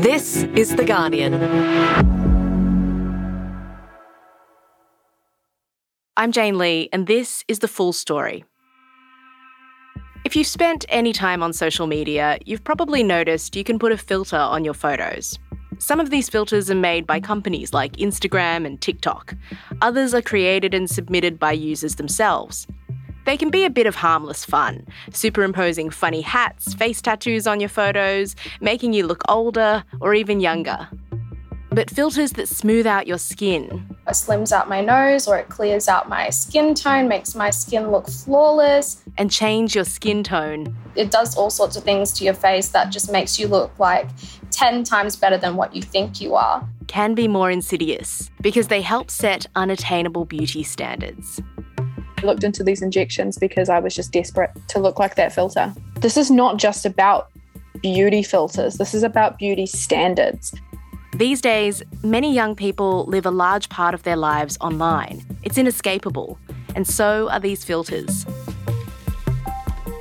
This is The Guardian. I'm Jane Lee, and this is the full story. If you've spent any time on social media, you've probably noticed you can put a filter on your photos. Some of these filters are made by companies like Instagram and TikTok. Others are created and submitted by users themselves. They can be a bit of harmless fun, superimposing funny hats, face tattoos on your photos, making you look older or even younger. But filters that smooth out your skin, it slims out my nose or it clears out my skin tone, makes my skin look flawless. and change your skin tone, It does all sorts of things to your face that just makes you look like 10 times better than what you think you are. can be more insidious because they help set unattainable beauty standards. I looked into these injections because I was just desperate to look like that filter. This is not just about beauty filters, this is about beauty standards. These days, many young people live a large part of their lives online. It's inescapable, and so are these filters.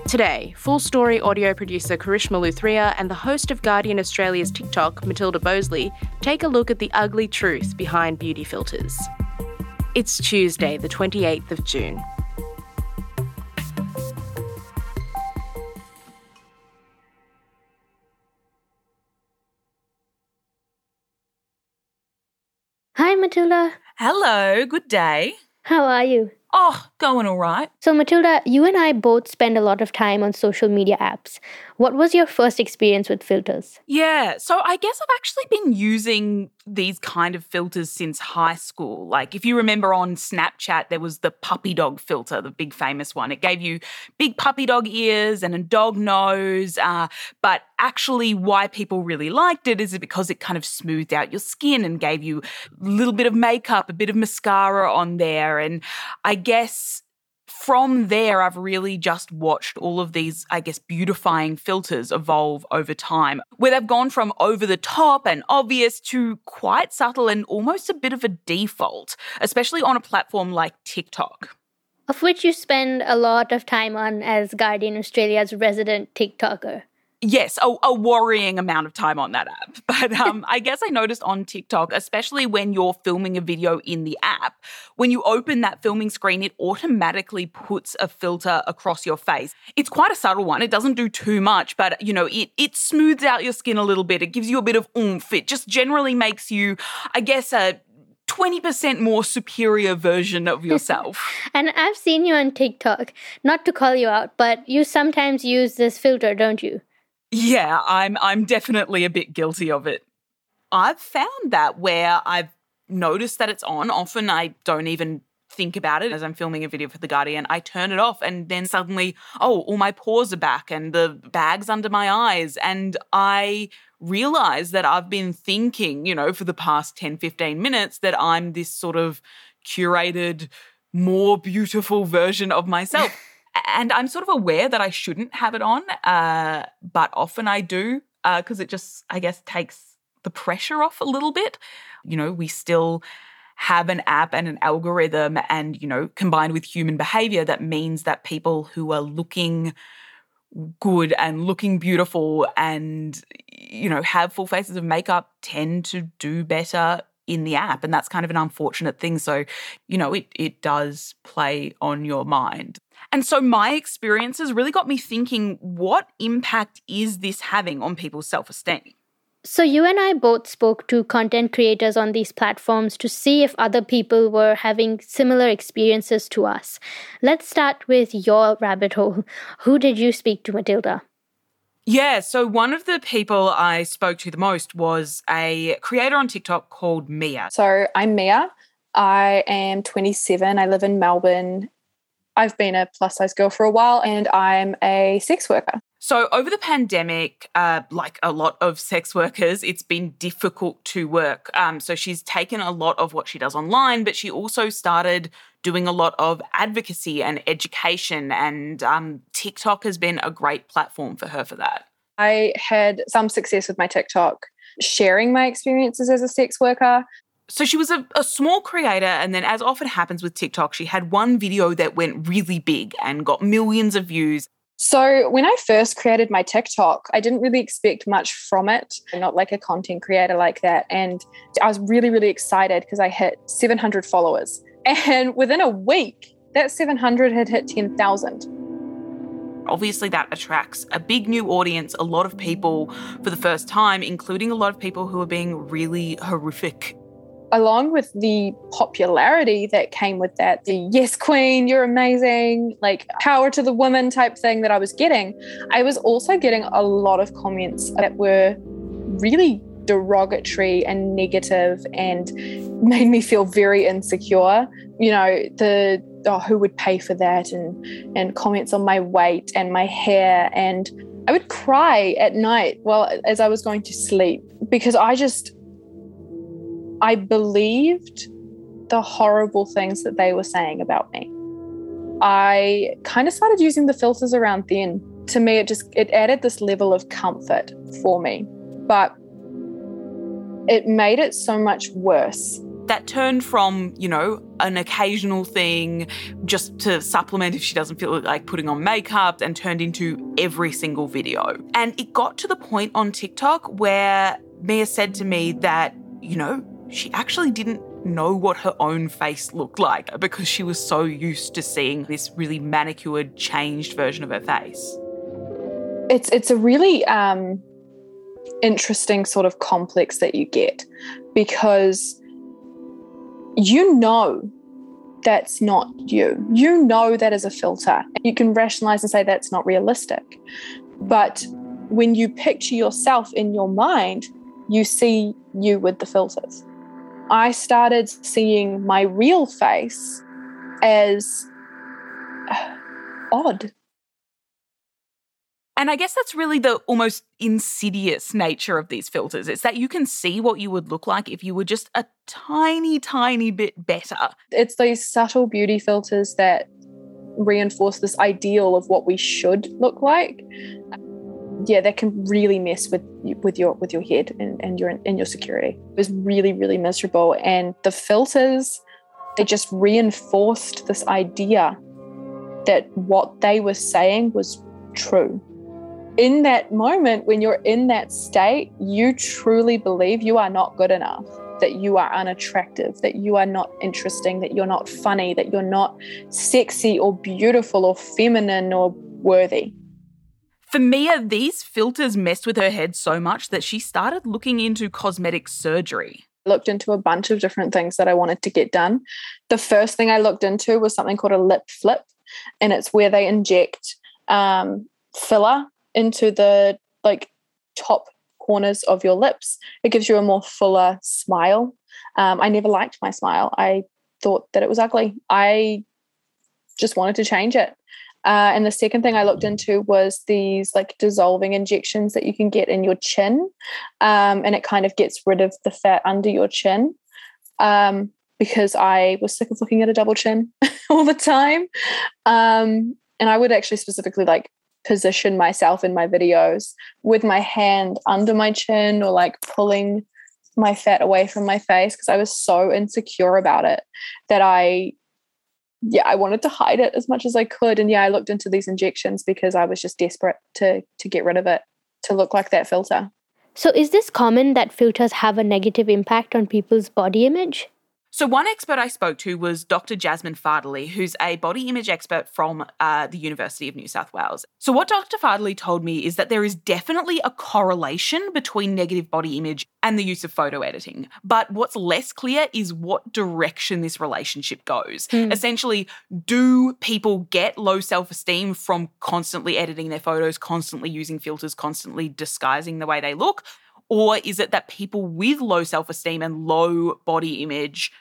Today, full story audio producer Karishma Luthria and the host of Guardian Australia's TikTok, Matilda Boseley, take a look at the ugly truth behind beauty filters. It's Tuesday, the 28th of June. Hi, Matilda. Hello, good day. How are you? Oh, going all right. So, Matilda, you and I both spend a lot of time on social media apps. What was your first experience with filters? Yeah, so I guess I've actually been using these kind of filters since high school. Like, if you remember on Snapchat, there was the puppy dog filter, the big famous one. It gave you big puppy dog ears and a dog nose. Uh, but actually, why people really liked it is because it kind of smoothed out your skin and gave you a little bit of makeup, a bit of mascara on there. And I guess from there, I've really just watched all of these, I guess, beautifying filters evolve over time, where they've gone from over the top and obvious to quite subtle and almost a bit of a default, especially on a platform like TikTok. Of which you spend a lot of time on as Guardian Australia's resident TikToker. Yes, a, a worrying amount of time on that app. But um, I guess I noticed on TikTok, especially when you're filming a video in the app, when you open that filming screen, it automatically puts a filter across your face. It's quite a subtle one. It doesn't do too much, but you know, it it smooths out your skin a little bit. It gives you a bit of oomph. It just generally makes you, I guess, a 20% more superior version of yourself. And I've seen you on TikTok, not to call you out, but you sometimes use this filter, don't you? Yeah, I'm I'm definitely a bit guilty of it. I've found that where I've noticed that it's on, often I don't even think about it as I'm filming a video for The Guardian. I turn it off and then suddenly, oh, all my pores are back and the bags under my eyes. And I realize that I've been thinking, you know, for the past 10, 15 minutes that I'm this sort of curated, more beautiful version of myself. and I'm sort of aware that I shouldn't have it on, uh, but often I do because it just, I guess, takes the pressure off a little bit. You know, we still have an app and an algorithm, and, you know, combined with human behavior, that means that people who are looking good and looking beautiful and, you know, have full faces of makeup tend to do better in the app. And that's kind of an unfortunate thing. So, you know, it, it does play on your mind. And so my experiences really got me thinking what impact is this having on people's self esteem? So, you and I both spoke to content creators on these platforms to see if other people were having similar experiences to us. Let's start with your rabbit hole. Who did you speak to, Matilda? Yeah, so one of the people I spoke to the most was a creator on TikTok called Mia. So I'm Mia. I am 27. I live in Melbourne. I've been a plus size girl for a while and I'm a sex worker. So, over the pandemic, uh, like a lot of sex workers, it's been difficult to work. Um, so, she's taken a lot of what she does online, but she also started doing a lot of advocacy and education. And um, TikTok has been a great platform for her for that. I had some success with my TikTok sharing my experiences as a sex worker. So she was a, a, small creator, and then, as often happens with TikTok, she had one video that went really big and got millions of views. So, when I first created my TikTok, I didn't really expect much from it. I'm not like a content creator like that. And I was really, really excited because I hit 700 followers. And within a week, that 700 had hit 10,000. Obviously, that attracts a big new audience, a lot of people for the first time, including a lot of people who are being really horrific along with the popularity that came with that, the yes, queen, you're amazing, like power to the woman type thing that I was getting, I was also getting a lot of comments that were really derogatory and negative and made me feel very insecure. You know, the oh, who would pay for that and and comments on my weight and my hair and I would cry at night while as I was going to sleep because I just I believed the horrible things that they were saying about me. I kind of started using the filters around then. To me, it just it added this level of comfort for me. But it made it so much worse. That turned from, you know, an occasional thing just to supplement if she doesn't feel like putting on makeup and turned into every single video. And it got to the point on TikTok where Mia said to me that, you know, she actually didn't know what her own face looked like because she was so used to seeing this really manicured, changed version of her face. It's it's a really um, interesting sort of complex that you get because you know that's not you. You know that is a filter. You can rationalize and say that's not realistic. But when you picture yourself in your mind, you see you with the filters. I started seeing my real face as uh, odd. And I guess that's really the almost insidious nature of these filters. It's that you can see what you would look like if you were just a tiny, tiny bit better. It's these subtle beauty filters that reinforce this ideal of what we should look like yeah, that can really mess with with your with your head and, and your and your security. It was really, really miserable. And the filters, they just reinforced this idea that what they were saying was true. In that moment, when you're in that state, you truly believe you are not good enough, that you are unattractive, that you are not interesting, that you're not funny, that you're not sexy or beautiful or feminine or worthy. For Mia, these filters messed with her head so much that she started looking into cosmetic surgery. Looked into a bunch of different things that I wanted to get done. The first thing I looked into was something called a lip flip, and it's where they inject um, filler into the like top corners of your lips. It gives you a more fuller smile. Um, I never liked my smile. I thought that it was ugly. I just wanted to change it. Uh, and the second thing I looked into was these like dissolving injections that you can get in your chin. Um, and it kind of gets rid of the fat under your chin. Um, because I was sick of looking at a double chin all the time. Um, and I would actually specifically like position myself in my videos with my hand under my chin or like pulling my fat away from my face because I was so insecure about it that I yeah, I wanted to hide it as much as I could. And yeah, I looked into these injections because I was just desperate to to get rid of it, to look like that filter. So is this common that filters have a negative impact on people's body image? So, one expert I spoke to was Dr. Jasmine Fardouly, who's a body image expert from uh, the University of New South Wales. So, what Dr. Fardouly told me is that there is definitely a correlation between negative body image and the use of photo editing. But what's less clear is what direction this relationship goes. Mm. Essentially, do people get low self esteem from constantly editing their photos, constantly using filters, constantly disguising the way they look? Or is it that people with low self esteem and low body image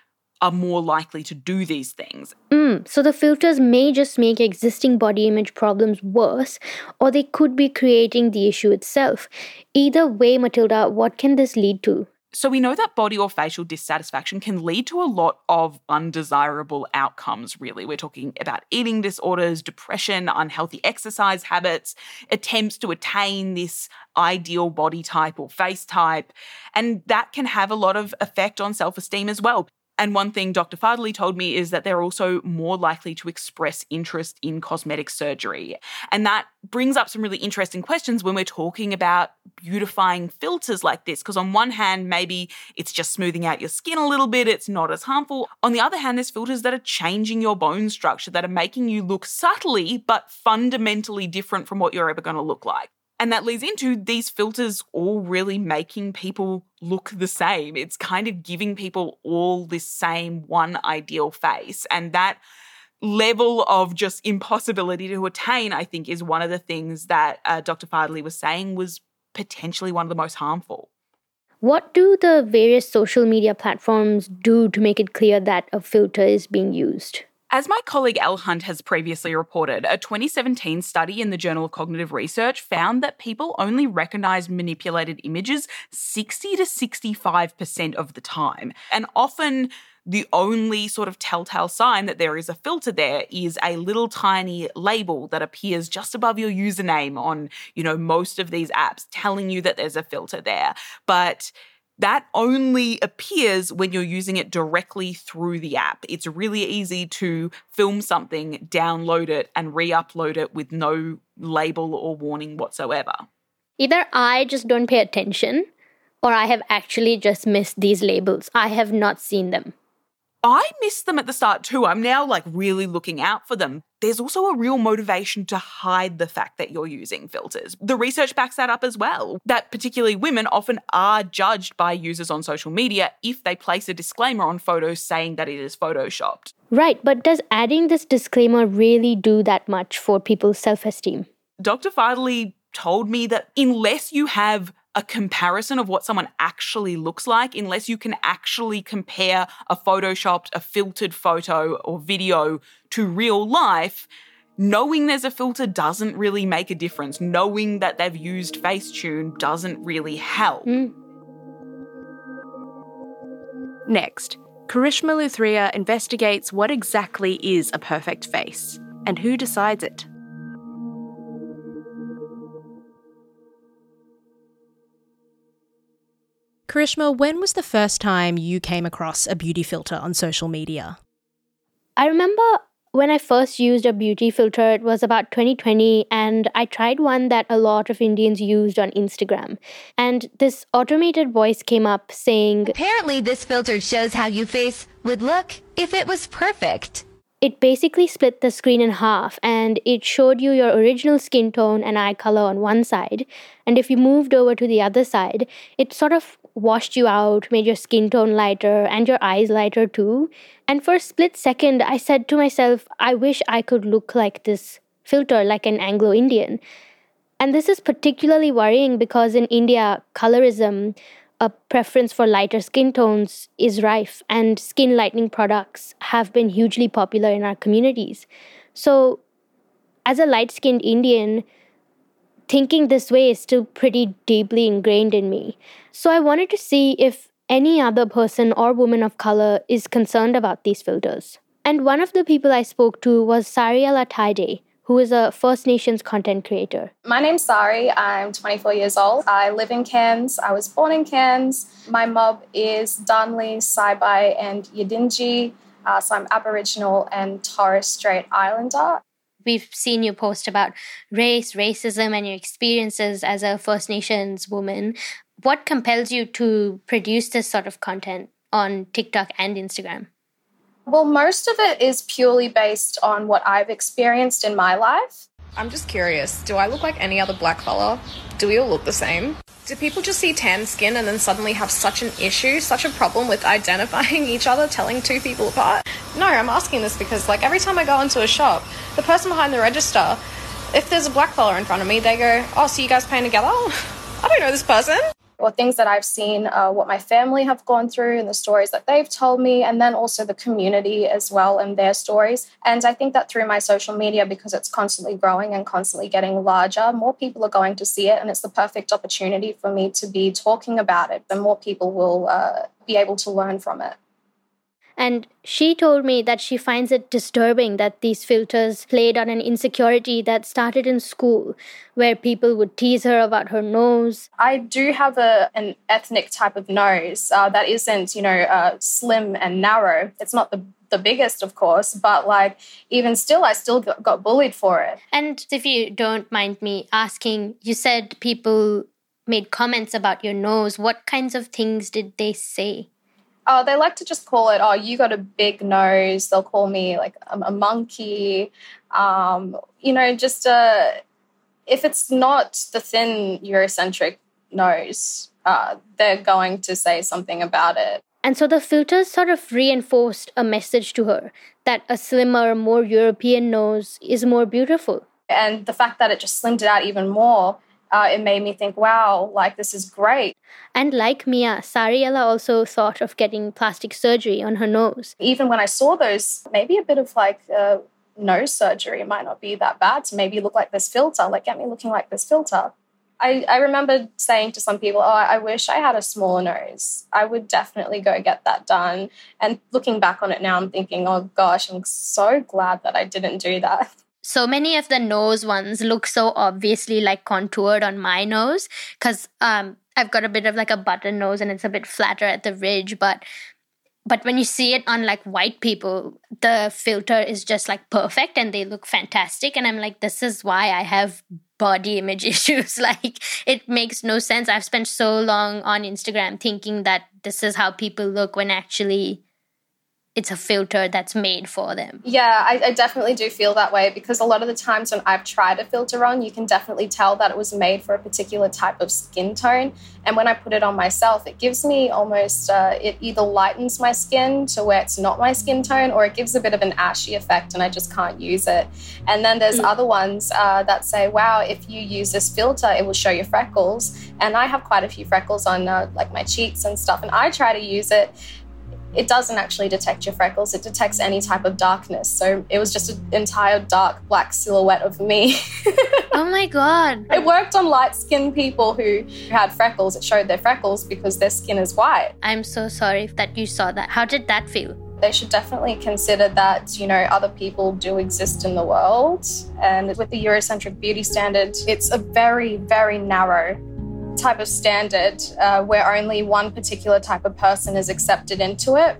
are more likely to do these things? Mm, so the filters may just make existing body image problems worse, or they could be creating the issue itself. Either way, Matilda, what can this lead to? So, we know that body or facial dissatisfaction can lead to a lot of undesirable outcomes, really. We're talking about eating disorders, depression, unhealthy exercise habits, attempts to attain this ideal body type or face type. And that can have a lot of effect on self esteem as well. And one thing Dr. Fardouly told me is that they're also more likely to express interest in cosmetic surgery. And that brings up some really interesting questions when we're talking about beautifying filters like this. Because on one hand, maybe it's just smoothing out your skin a little bit, it's not as harmful. On the other hand, there's filters that are changing your bone structure, that are making you look subtly but fundamentally different from what you're ever going to look like. And that leads into these filters all really making people look the same. It's kind of giving people all this same one ideal face. And that level of just impossibility to attain, I think, is one of the things that uh, Dr. Fardouly was saying was potentially one of the most harmful. What do the various social media platforms do to make it clear that a filter is being used? As my colleague Elle Hunt has previously reported, a 2017 study in the Journal of Cognitive Research found that people only recognize manipulated images 60 to 65% of the time. And often, the only sort of telltale sign that there is a filter there is a little tiny label that appears just above your username on, you know, most of these apps telling you that there's a filter there. But that only appears when you're using it directly through the app. It's really easy to film something, download it, and re upload it with no label or warning whatsoever. Either I just don't pay attention, or I have actually just missed these labels. I have not seen them. I missed them at the start too. I'm now like really looking out for them. There's also a real motivation to hide the fact that you're using filters. The research backs that up as well. That particularly women often are judged by users on social media if they place a disclaimer on photos saying that it is photoshopped. Right, but does adding this disclaimer really do that much for people's self esteem? Dr. Fardouly told me that unless you have a comparison of what someone actually looks like unless you can actually compare a photoshopped, a filtered photo or video to real life. Knowing there's a filter doesn't really make a difference. Knowing that they've used Facetune doesn't really help. Mm. Next, Karishma Luthria investigates what exactly is a perfect face and who decides it. Karishma, when was the first time you came across a beauty filter on social media? I remember when I first used a beauty filter, it was about 2020, and I tried one that a lot of Indians used on Instagram. And this automated voice came up saying, Apparently, this filter shows how your face would look if it was perfect. It basically split the screen in half and it showed you your original skin tone and eye color on one side. And if you moved over to the other side, it sort of washed you out, made your skin tone lighter and your eyes lighter too. And for a split second, I said to myself, I wish I could look like this filter, like an Anglo Indian. And this is particularly worrying because in India, colorism, a preference for lighter skin tones, is rife, and skin lightening products have been hugely popular in our communities. So, as a light skinned Indian, thinking this way is still pretty deeply ingrained in me. So I wanted to see if any other person or woman of color is concerned about these filters. And one of the people I spoke to was Sariella Taide, who is a First Nations content creator. My name's Sari. I'm 24 years old. I live in Cairns. I was born in Cairns. My mob is Darnley, Saibai, and Yidinji. Uh, so I'm Aboriginal and Torres Strait Islander we've seen you post about race, racism, and your experiences as a First Nations woman. What compels you to produce this sort of content on TikTok and Instagram? Well, most of it is purely based on what I've experienced in my life. I'm just curious do I look like any other black fella? Do we all look the same? Do people just see tan skin and then suddenly have such an issue, such a problem with identifying each other, telling two people apart? No, I'm asking this because, like, every time I go into a shop, the person behind the register, if there's a black fella in front of me, they go, Oh, so you guys paying together? I don't know this person or things that I've seen, uh, what my family have gone through and the stories that they've told me, and then also the community as well and their stories. And I think that through my social media, because it's constantly growing and constantly getting larger, more people are going to see it. And it's the perfect opportunity for me to be talking about it, and more people will uh, be able to learn from it. And she told me that she finds it disturbing that these filters played on an insecurity that started in school, where people would tease her about her nose. I do have a, an ethnic type of nose uh, that isn't, you know, uh, slim and narrow. It's not the the biggest, of course, but like even still, I still got, got bullied for it. And if you don't mind me asking, you said people made comments about your nose. What kinds of things did they say? Oh, they like to just call it, oh, you got a big nose. They'll call me like a, a monkey. Um, you know, just uh, if it's not the thin Eurocentric nose, uh, they're going to say something about it. And so the filters sort of reinforced a message to her that a slimmer, more European nose is more beautiful. And the fact that it just slimmed it out even more uh, it made me think, wow, like this is great. And like Mia, Sariella also thought of getting plastic surgery on her nose. Even when I saw those, maybe a bit of like uh, nose surgery might not be that bad to maybe look like this filter, like get me looking like this filter. I, I remember saying to some people, Oh, I wish I had a smaller nose. I would definitely go get that done. And looking back on it now, I'm thinking, Oh gosh, I'm so glad that I didn't do that. so many of the nose ones look so obviously like contoured on my nose because um I've got a bit of like a button nose and it's a bit flatter at the ridge, but but when you see it on like white people, the filter is just like perfect and they look fantastic. And I'm like, this is why I have body image issues. like it makes no sense. I've spent so long on Instagram thinking that this is how people look when actually it's a filter that's made for them. Yeah, I, I, definitely do feel that way because a lot of the times when I've tried a filter on, you can definitely tell that it was made for a particular type of skin tone. And when I put it on myself, it gives me almost, uh, it either lightens my skin to where it's not my skin tone or it gives a bit of an ashy effect and I just can't use it. And then there's mm. other ones uh, that say, wow, if you use this filter, it will show your freckles. And I have quite a few freckles on uh, like my cheeks and stuff. And I try to use it it doesn't actually detect your freckles. It detects any type of darkness. So it was just an entire dark black silhouette of me. oh my God. It worked on light skinned people who had freckles. It showed their freckles because their skin is white. I'm so sorry that you saw that. How did that feel? They should definitely consider that, you know, other people do exist in the world. And with the Eurocentric beauty standard, it's a very, very narrow type of standard uh, where only one particular type of person is accepted into it.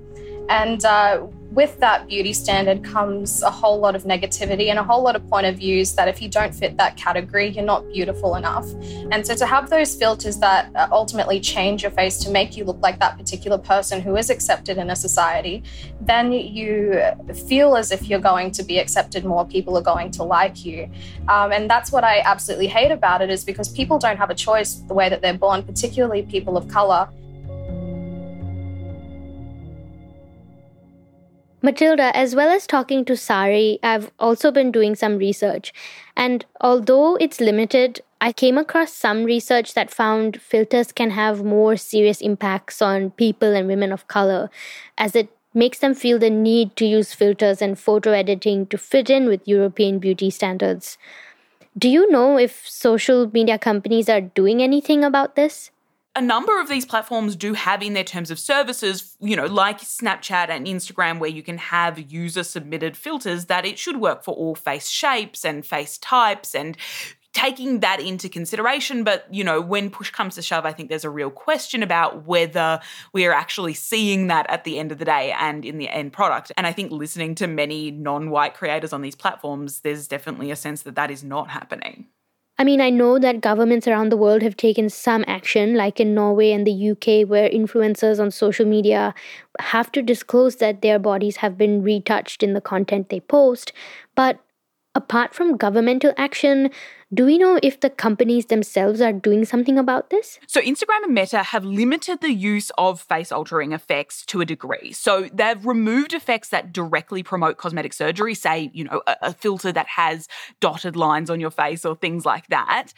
And uh, with that beauty standard comes a whole lot of negativity and a whole lot of point of views that if you don't fit that category, you're not beautiful enough. And so to have those filters that uh, ultimately change your face to make you look like that particular person who is accepted in a society, then you feel as if you're going to be accepted more, people are going to like you. Um, and that's what I absolutely hate about it is because people don't have a choice the way that they're born, particularly people of color. Matilda, as well as talking to Sari, I've also been doing some research. And although it's limited, I came across some research that found filters can have more serious impacts on people and women of color, as it makes them feel the need to use filters and photo editing to fit in with European beauty standards. Do you know if social media companies are doing anything about this? A number of these platforms do have in their terms of services, you know, like Snapchat and Instagram, where you can have user submitted filters, that it should work for all face shapes and face types and taking that into consideration. But, you know, when push comes to shove, I think there's a real question about whether we are actually seeing that at the end of the day and in the end product. And I think listening to many non white creators on these platforms, there's definitely a sense that that is not happening. I mean, I know that governments around the world have taken some action, like in Norway and the UK, where influencers on social media have to disclose that their bodies have been retouched in the content they post. But apart from governmental action, do we know if the companies themselves are doing something about this? So, Instagram and Meta have limited the use of face altering effects to a degree. So, they've removed effects that directly promote cosmetic surgery, say, you know, a, a filter that has dotted lines on your face or things like that.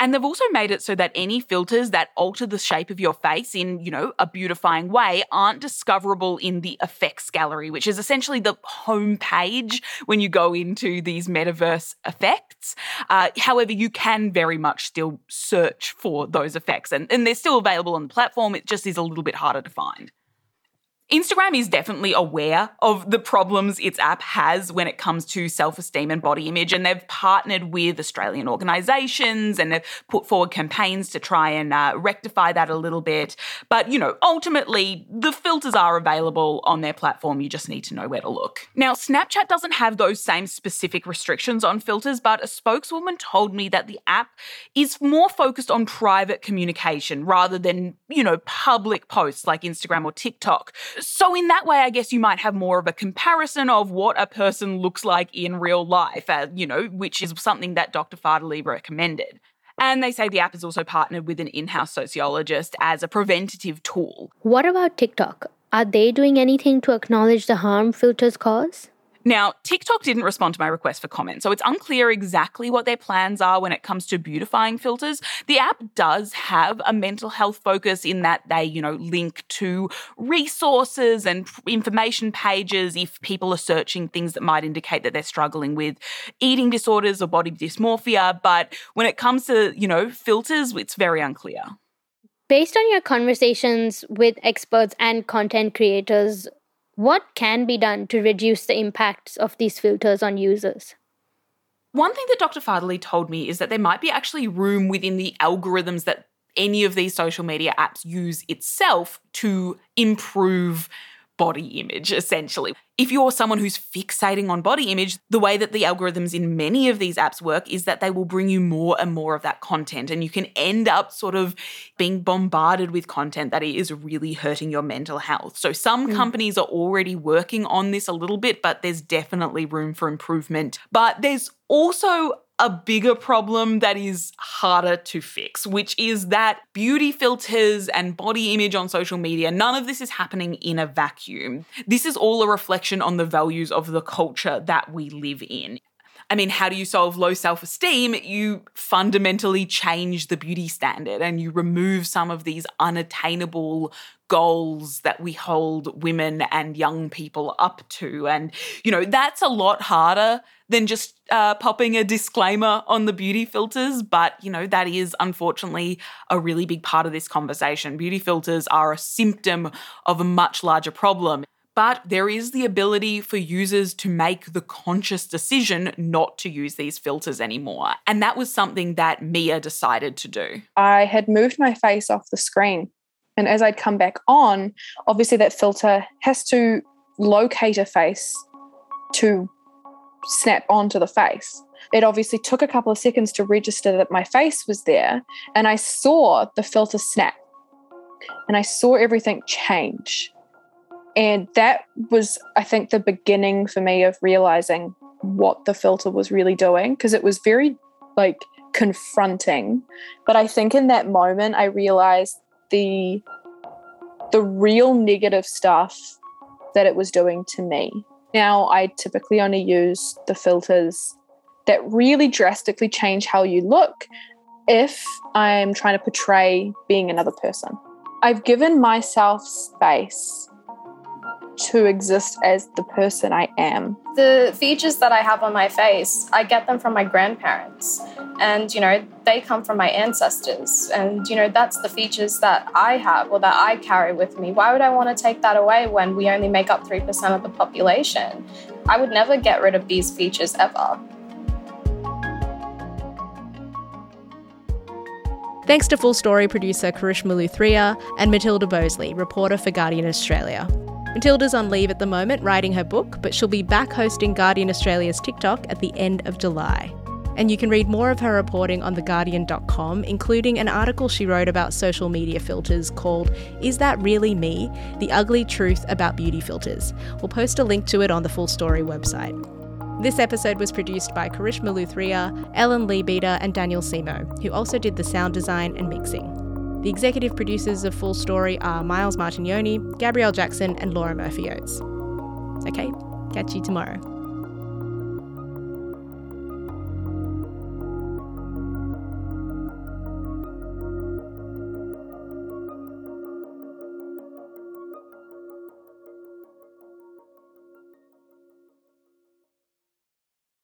And they've also made it so that any filters that alter the shape of your face in, you know, a beautifying way aren't discoverable in the effects gallery, which is essentially the home page when you go into these metaverse effects. Uh, However, you can very much still search for those effects and, and they're still available on the platform. It just is a little bit harder to find. Instagram is definitely aware of the problems its app has when it comes to self esteem and body image, and they've partnered with Australian organisations and they've put forward campaigns to try and uh, rectify that a little bit. But, you know, ultimately, the filters are available on their platform. You just need to know where to look. Now, Snapchat doesn't have those same specific restrictions on filters, but a spokeswoman told me that the app is more focused on private communication rather than, you know, public posts like Instagram or TikTok. So, in that way, I guess you might have more of a comparison of what a person looks like in real life, uh, you know, which is something that Dr. Fardouly recommended. And they say the app is also partnered with an in house sociologist as a preventative tool. What about TikTok? Are they doing anything to acknowledge the harm filters cause? Now, TikTok didn't respond to my request for comment, so it's unclear exactly what their plans are when it comes to beautifying filters. The app does have a mental health focus in that they, you know, link to resources and information pages if people are searching things that might indicate that they're struggling with eating disorders or body dysmorphia, but when it comes to, you know, filters, it's very unclear. Based on your conversations with experts and content creators, what can be done to reduce the impacts of these filters on users? One thing that Dr. Fardouly told me is that there might be actually room within the algorithms that any of these social media apps use itself to improve body image, essentially. If you're someone who's fixating on body image, the way that the algorithms in many of these apps work is that they will bring you more and more of that content. And you can end up sort of being bombarded with content that is really hurting your mental health. So some mm. companies are already working on this a little bit, but there's definitely room for improvement. But there's also a bigger problem that is harder to fix, which is that beauty filters and body image on social media, none of this is happening in a vacuum. This is all a reflection on the values of the culture that we live in. I mean, how do you solve low self esteem? You fundamentally change the beauty standard and you remove some of these unattainable goals that we hold women and young people up to. And, you know, that's a lot harder than just uh, popping a disclaimer on the beauty filters. But, you know, that is unfortunately a really big part of this conversation. Beauty filters are a symptom of a much larger problem. But there is the ability for users to make the conscious decision not to use these filters anymore. And that was something that Mia decided to do. I had moved my face off the screen. And as I'd come back on, obviously that filter has to locate a face to snap onto the face. It obviously took a couple of seconds to register that my face was there. And I saw the filter snap and I saw everything change. And that was, I think, the beginning for me of realizing what the filter was really doing because it was very like confronting. But I think in that moment, I realized the the real negative stuff that it was doing to me. Now, I typically only use the filters that really drastically change how you look if I'm trying to portray being another person. I've given myself space to exist as the person I am. The features that I have on my face, I get them from my grandparents. And, you know, they come from my ancestors. And, you know, that's the features that I have or that I carry with me. Why would I want to take that away when we only make up 3% of the population? I would never get rid of these features ever. Thanks to Full Story producer Karishma Luthria and Matilda Boseley, reporter for Guardian Australia. Matilda's on leave at the moment writing her book, but she'll be back hosting Guardian Australia's TikTok at the end of July. And you can read more of her reporting on theguardian.com, including an article she wrote about social media filters called Is That Really Me? The Ugly Truth About Beauty Filters. We'll post a link to it on the Full Story website. This episode was produced by Karishma Luthria, Ellen Leabeater, and Daniel Simo, who also did the sound design and mixing. The executive producers of Full Story are Miles Martignoni, Gabrielle Jackson, and Laura Murphy Oates. Okay, catch you tomorrow.